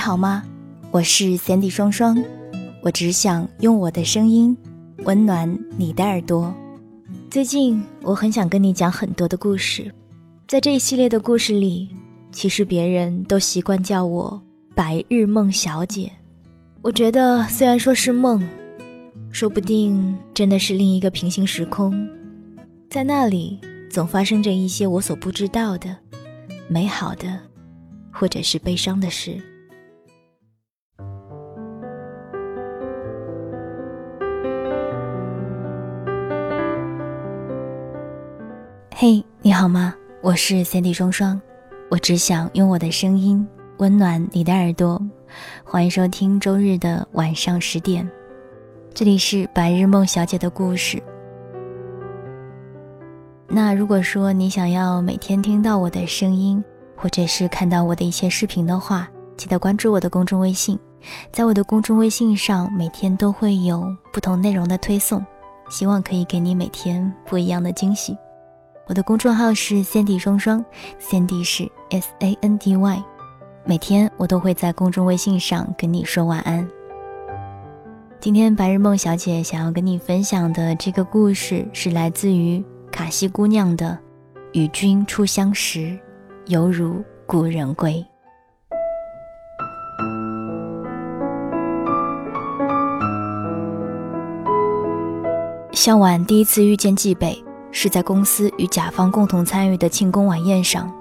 好吗？我是 Sandy 双双，我只想用我的声音温暖你的耳朵。最近我很想跟你讲很多的故事，在这一系列的故事里，其实别人都习惯叫我白日梦小姐。我觉得虽然说是梦，说不定真的是另一个平行时空，在那里总发生着一些我所不知道的美好的。或者是悲伤的事。嘿，你好吗？我是 Cindy 双双，我只想用我的声音温暖你的耳朵。欢迎收听周日的晚上十点，这里是白日梦小姐的故事。那如果说你想要每天听到我的声音，或者是看到我的一些视频的话，记得关注我的公众微信，在我的公众微信上，每天都会有不同内容的推送，希望可以给你每天不一样的惊喜。我的公众号是 Sandy 双双，Sandy 是 S A N D Y，每天我都会在公众微信上跟你说晚安。今天白日梦小姐想要跟你分享的这个故事，是来自于卡西姑娘的《与君初相识》。犹如故人归。向晚第一次遇见季北，是在公司与甲方共同参与的庆功晚宴上。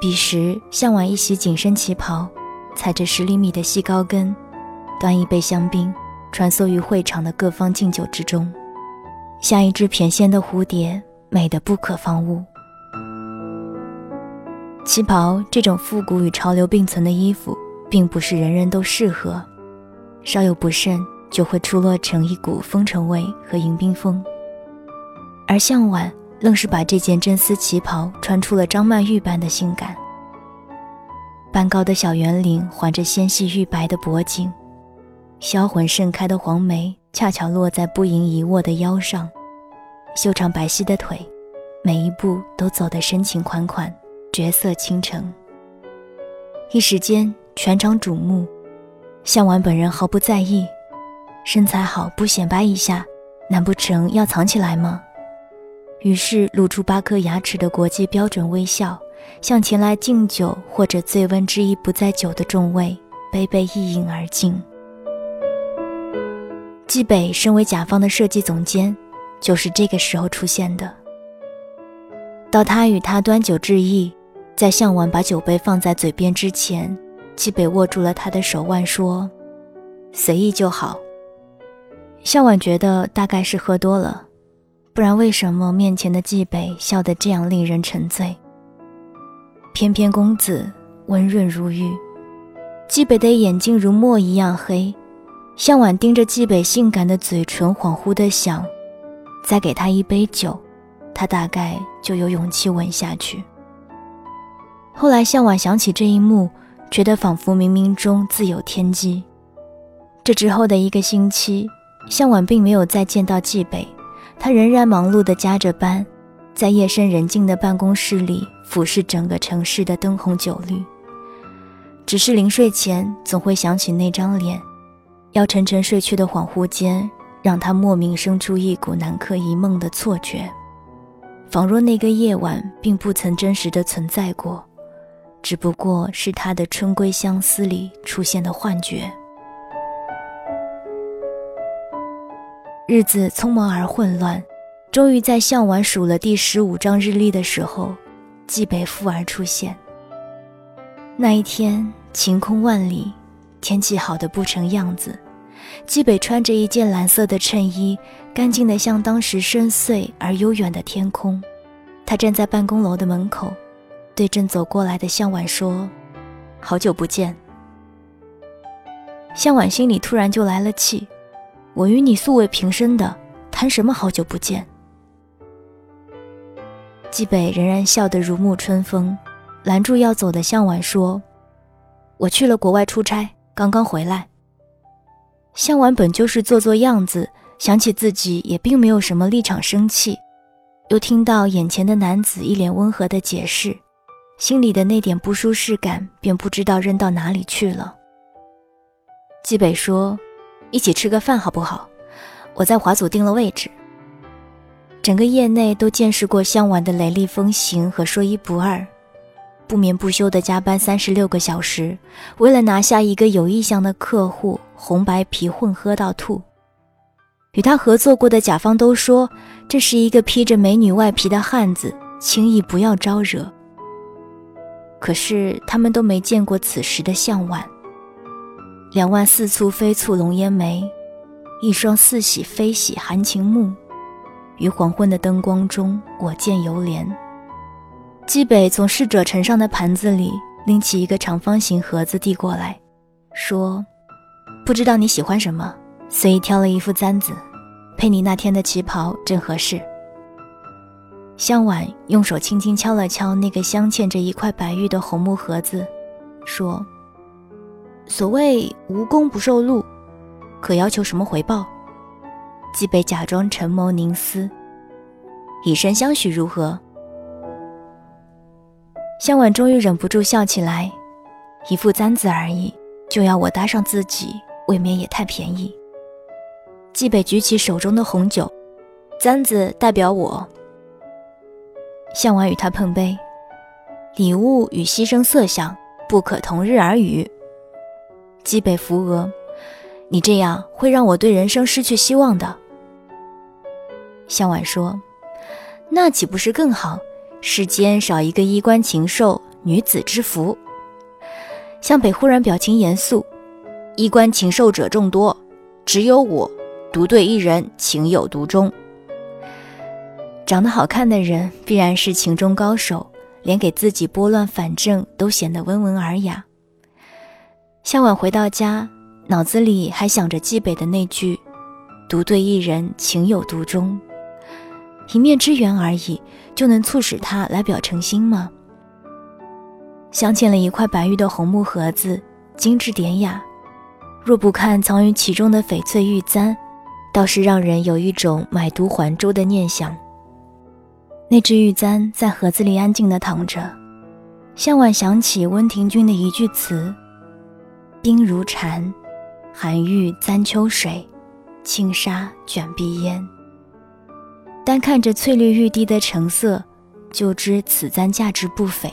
彼时，向晚一袭紧身旗袍，踩着十厘米的细高跟，端一杯香槟，穿梭于会场的各方敬酒之中，像一只翩跹的蝴蝶，美得不可方物。旗袍这种复古与潮流并存的衣服，并不是人人都适合，稍有不慎就会出落成一股风尘味和迎宾风。而向晚愣是把这件真丝旗袍穿出了张曼玉般的性感。半高的小圆领环着纤细玉白的脖颈，销魂盛开的黄梅恰巧落在不盈一握的腰上，修长白皙的腿，每一步都走得深情款款。绝色倾城，一时间全场瞩目。向晚本人毫不在意，身材好不显摆一下，难不成要藏起来吗？于是露出八颗牙齿的国际标准微笑，向前来敬酒或者醉翁之意不在酒的众位，杯杯一饮而尽。季北身为甲方的设计总监，就是这个时候出现的。到他与他端酒致意。在向晚把酒杯放在嘴边之前，季北握住了他的手腕，说：“随意就好。”向晚觉得大概是喝多了，不然为什么面前的季北笑得这样令人沉醉？翩翩公子温润如玉，季北的眼睛如墨一样黑。向晚盯着季北性感的嘴唇，恍惚的想：再给他一杯酒，他大概就有勇气吻下去。后来，向晚想起这一幕，觉得仿佛冥冥中自有天机。这之后的一个星期，向晚并没有再见到季北，他仍然忙碌地加着班，在夜深人静的办公室里俯视整个城市的灯红酒绿。只是临睡前，总会想起那张脸，要沉沉睡去的恍惚间，让他莫名生出一股南柯一梦的错觉，仿若那个夜晚并不曾真实的存在过。只不过是他的春归相思里出现的幻觉。日子匆忙而混乱，终于在向晚数了第十五张日历的时候，季北复而出现。那一天晴空万里，天气好的不成样子。季北穿着一件蓝色的衬衣，干净的像当时深邃而悠远的天空。他站在办公楼的门口。对正走过来的向晚说：“好久不见。”向晚心里突然就来了气：“我与你素未平生的，谈什么好久不见？”季北仍然笑得如沐春风，拦住要走的向晚说：“我去了国外出差，刚刚回来。”向晚本就是做做样子，想起自己也并没有什么立场生气，又听到眼前的男子一脸温和的解释。心里的那点不舒适感便不知道扔到哪里去了。季北说：“一起吃个饭好不好？我在华祖订了位置。”整个业内都见识过向晚的雷厉风行和说一不二，不眠不休的加班三十六个小时，为了拿下一个有意向的客户，红白皮混喝到吐。与他合作过的甲方都说，这是一个披着美女外皮的汉子，轻易不要招惹。可是他们都没见过此时的向晚，两万似蹙非蹙龙烟眉，一双似喜非喜含情目。于黄昏的灯光中，我见犹怜。季北从侍者呈上的盘子里拎起一个长方形盒子递过来，说：“不知道你喜欢什么，随意挑了一副簪子，配你那天的旗袍正合适。”向婉用手轻轻敲了敲那个镶嵌着一块白玉的红木盒子，说：“所谓无功不受禄，可要求什么回报？”季北假装沉眸凝思，以身相许如何？向婉终于忍不住笑起来，一副簪子而已，就要我搭上自己，未免也太便宜。季北举起手中的红酒，簪子代表我。向晚与他碰杯，礼物与牺牲色相不可同日而语。季北扶额。你这样会让我对人生失去希望的。向晚说：“那岂不是更好？世间少一个衣冠禽兽，女子之福。”向北忽然表情严肃：“衣冠禽兽者众多，只有我独对一人情有独钟。长得好看的人必然是情中高手，连给自己拨乱反正都显得温文尔雅。”向晚回到家。脑子里还想着冀北的那句“独对一人，情有独钟”，一面之缘而已，就能促使他来表诚心吗？镶嵌了一块白玉的红木盒子，精致典雅。若不看藏于其中的翡翠玉簪，倒是让人有一种买椟还珠的念想。那只玉簪在盒子里安静地躺着，向晚想起温庭筠的一句词：“冰如蝉。”寒玉簪秋水，轻纱卷碧烟。单看着翠绿欲滴的成色，就知此簪价值不菲。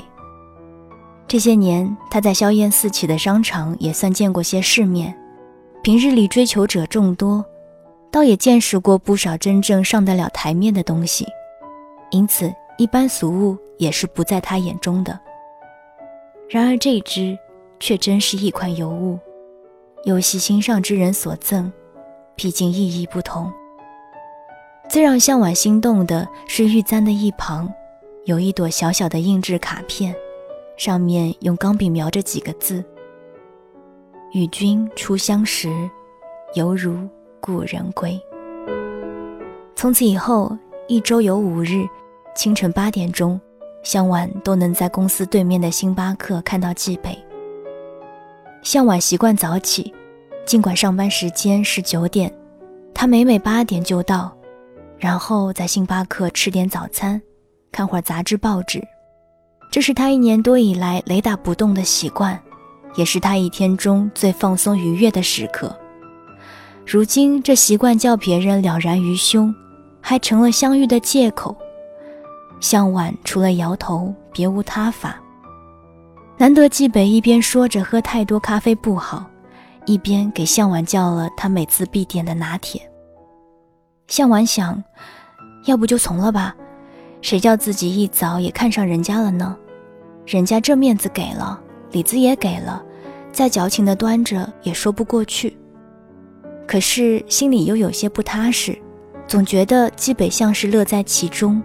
这些年，他在硝烟四起的商场也算见过些世面，平日里追求者众多，倒也见识过不少真正上得了台面的东西，因此一般俗物也是不在他眼中的。然而这只，却真是一款尤物。有系心上之人所赠，毕竟意义不同。最让向晚心动的是玉簪的一旁，有一朵小小的印制卡片，上面用钢笔描着几个字：“与君初相识，犹如故人归。”从此以后，一周有五日，清晨八点钟，向晚都能在公司对面的星巴克看到季北。向晚习惯早起，尽管上班时间是九点，他每每八点就到，然后在星巴克吃点早餐，看会儿杂志报纸。这是他一年多以来雷打不动的习惯，也是他一天中最放松愉悦的时刻。如今这习惯叫别人了然于胸，还成了相遇的借口。向晚除了摇头，别无他法。难得季北一边说着喝太多咖啡不好，一边给向晚叫了他每次必点的拿铁。向晚想，要不就从了吧，谁叫自己一早也看上人家了呢？人家这面子给了，里子也给了，再矫情的端着也说不过去。可是心里又有些不踏实，总觉得季北像是乐在其中。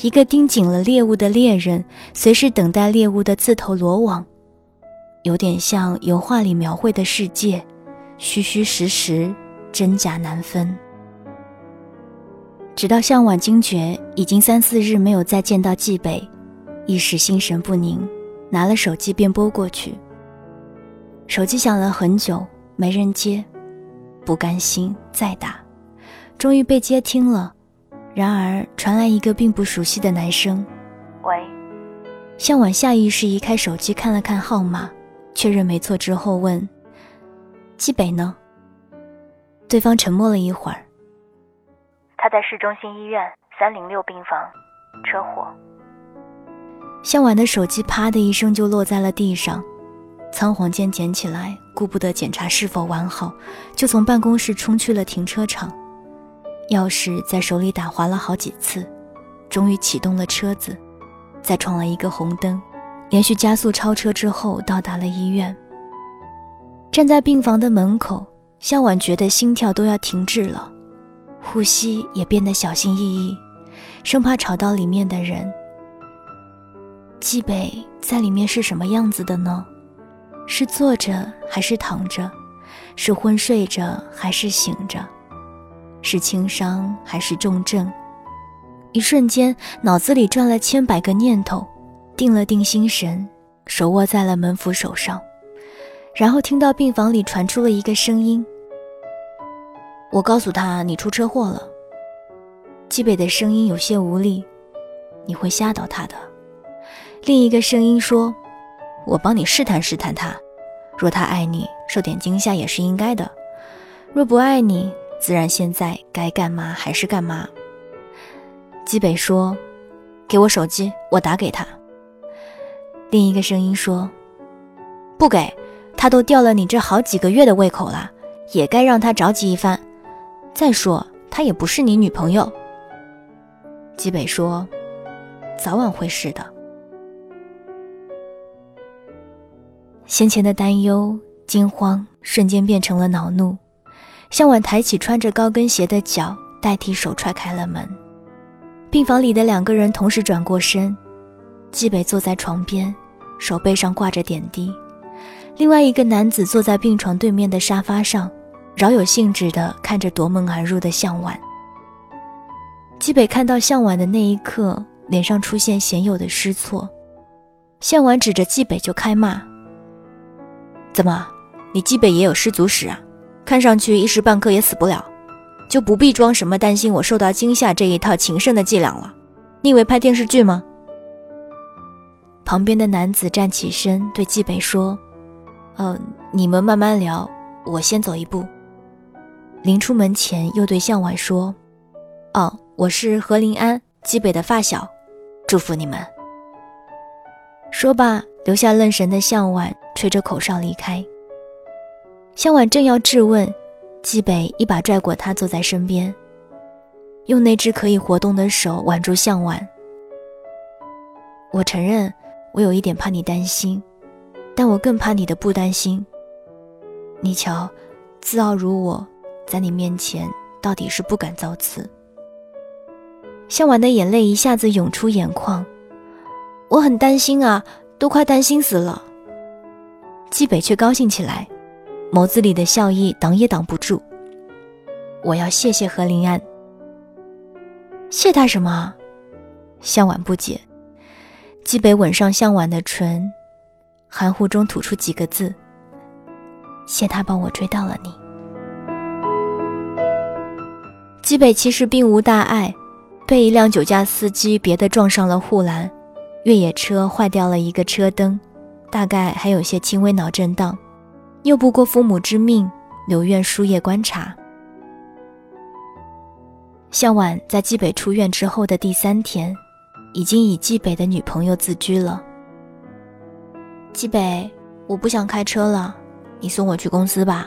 一个盯紧了猎物的猎人，随时等待猎物的自投罗网，有点像油画里描绘的世界，虚虚实实，真假难分。直到向晚惊觉已经三四日没有再见到季北，一时心神不宁，拿了手机便拨过去。手机响了很久，没人接，不甘心再打，终于被接听了。然而传来一个并不熟悉的男声：“喂，向晚下意识移开手机，看了看号码，确认没错之后问：“纪北呢？”对方沉默了一会儿。他在市中心医院三零六病房，车祸。向晚的手机啪的一声就落在了地上，仓皇间捡起来，顾不得检查是否完好，就从办公室冲去了停车场。钥匙在手里打滑了好几次，终于启动了车子，再闯了一个红灯，连续加速超车之后到达了医院。站在病房的门口，向晚觉得心跳都要停滞了，呼吸也变得小心翼翼，生怕吵到里面的人。季北在里面是什么样子的呢？是坐着还是躺着？是昏睡着还是醒着？是轻伤还是重症？一瞬间，脑子里转了千百个念头，定了定心神，手握在了门扶手上，然后听到病房里传出了一个声音：“我告诉他你出车祸了。”季北的声音有些无力：“你会吓到他的。”另一个声音说：“我帮你试探试探他，若他爱你，受点惊吓也是应该的；若不爱你，自然现在该干嘛还是干嘛。”基北说：“给我手机，我打给他。”另一个声音说：“不给，他都吊了你这好几个月的胃口了，也该让他着急一番。再说，他也不是你女朋友。”基北说：“早晚会是的。”先前的担忧、惊慌瞬间变成了恼怒。向晚抬起穿着高跟鞋的脚，代替手踹开了门。病房里的两个人同时转过身，季北坐在床边，手背上挂着点滴；另外一个男子坐在病床对面的沙发上，饶有兴致地看着夺门而入的向晚。季北看到向晚的那一刻，脸上出现鲜有的失措。向晚指着季北就开骂。怎么，你基北也有失足史啊？看上去一时半刻也死不了，就不必装什么担心我受到惊吓这一套情圣的伎俩了。你以为拍电视剧吗？旁边的男子站起身对纪北说：“嗯，你们慢慢聊，我先走一步。”临出门前又对向晚说：“哦，我是何林安，纪北的发小，祝福你们。”说罢，留下愣神的向晚。吹着口哨离开。向晚正要质问，季北一把拽过他，坐在身边，用那只可以活动的手挽住向晚。我承认，我有一点怕你担心，但我更怕你的不担心。你瞧，自傲如我，在你面前到底是不敢造次。向晚的眼泪一下子涌出眼眶，我很担心啊，都快担心死了。季北却高兴起来，眸子里的笑意挡也挡不住。我要谢谢何林安。谢他什么？向晚不解。季北吻上向晚的唇，含糊中吐出几个字：“谢他帮我追到了你。”季北其实并无大碍，被一辆酒驾司机别的撞上了护栏，越野车坏掉了一个车灯。大概还有些轻微脑震荡，拗不过父母之命，留院输液观察。向晚在季北出院之后的第三天，已经以季北的女朋友自居了。季北，我不想开车了，你送我去公司吧。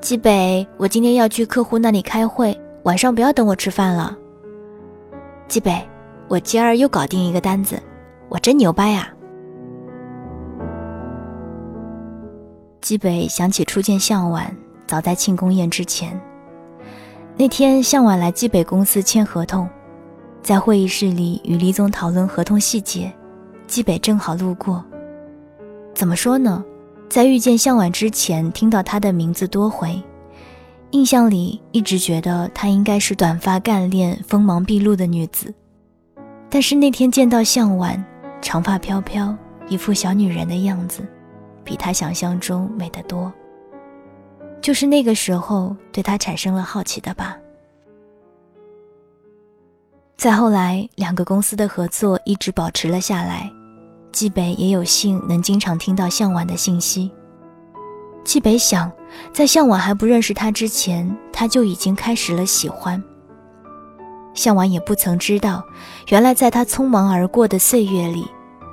季北，我今天要去客户那里开会，晚上不要等我吃饭了。季北，我今儿又搞定一个单子，我真牛掰呀！基北想起初见向晚，早在庆功宴之前。那天向晚来基北公司签合同，在会议室里与李总讨论合同细节，基北正好路过。怎么说呢？在遇见向晚之前，听到他的名字多回，印象里一直觉得她应该是短发干练、锋芒毕露的女子。但是那天见到向晚，长发飘飘，一副小女人的样子。比他想象中美得多。就是那个时候，对他产生了好奇的吧。再后来，两个公司的合作一直保持了下来，纪北也有幸能经常听到向晚的信息。纪北想，在向晚还不认识他之前，他就已经开始了喜欢。向晚也不曾知道，原来在他匆忙而过的岁月里，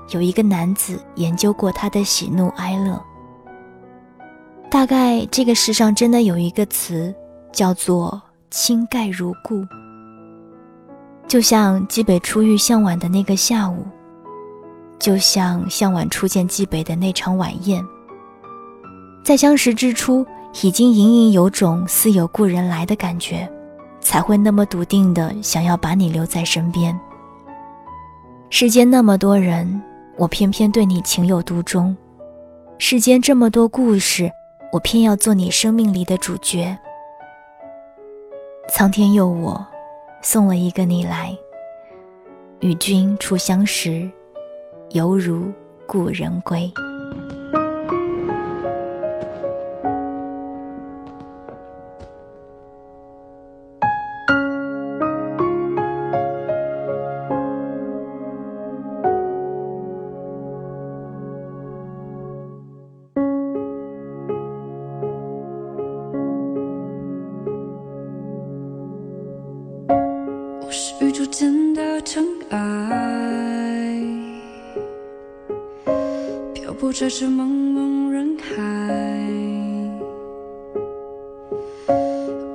有一个男子研究过他的喜怒哀乐。大概这个世上真的有一个词，叫做“倾盖如故”。就像纪北初遇向晚的那个下午，就像向晚初见纪北的那场晚宴，在相识之初，已经隐隐有种似有故人来的感觉。才会那么笃定的想要把你留在身边。世间那么多人，我偏偏对你情有独钟。世间这么多故事，我偏要做你生命里的主角。苍天佑我，送了一个你来，与君初相识，犹如故人归。我是宇宙间的尘埃，漂泊在这茫茫人海，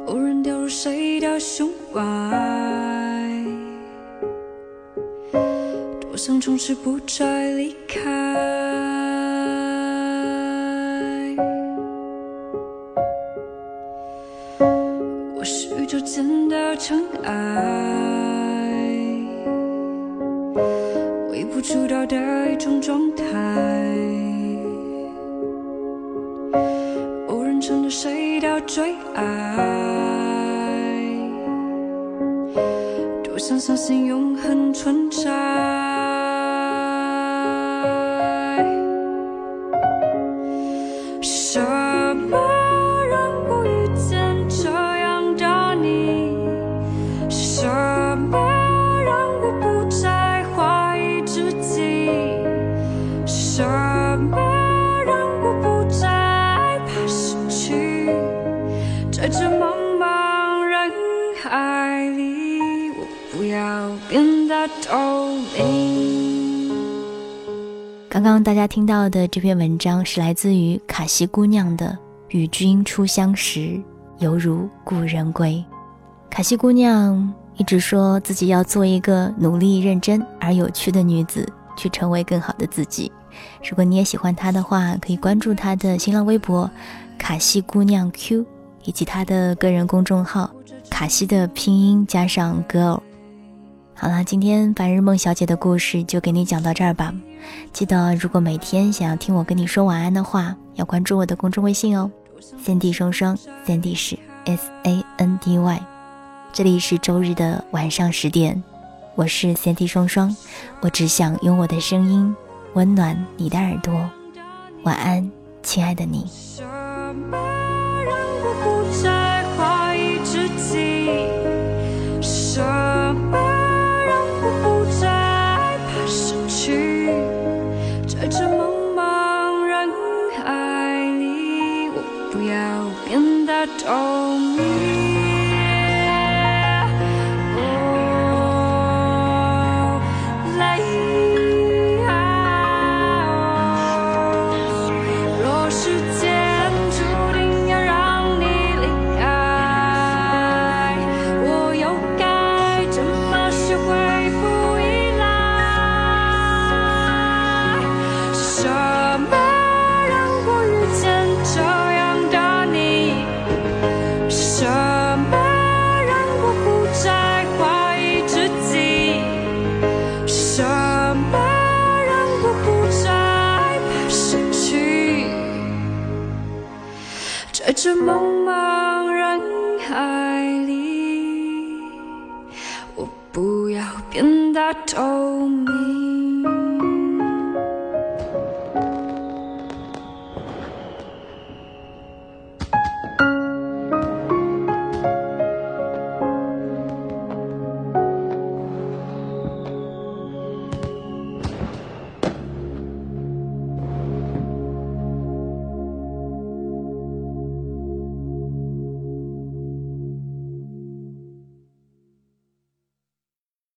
无人掉入谁的胸怀。多想从此不再离开。谁到最爱？多想相信永恒存在。刚刚大家听到的这篇文章是来自于卡西姑娘的《与君初相识，犹如故人归》。卡西姑娘一直说自己要做一个努力、认真而有趣的女子，去成为更好的自己。如果你也喜欢她的话，可以关注她的新浪微博“卡西姑娘 Q”，以及她的个人公众号“卡西”的拼音加上 girl。好了，今天白日梦小姐的故事就给你讲到这儿吧。记得，如果每天想要听我跟你说晚安的话，要关注我的公众微信哦，Sandy 双双，Sandy 是 S A N D Y。这里是周日的晚上十点，我是 Sandy 双双，我只想用我的声音温暖你的耳朵。晚安，亲爱的你。在这茫茫人海里，我不要变得透明。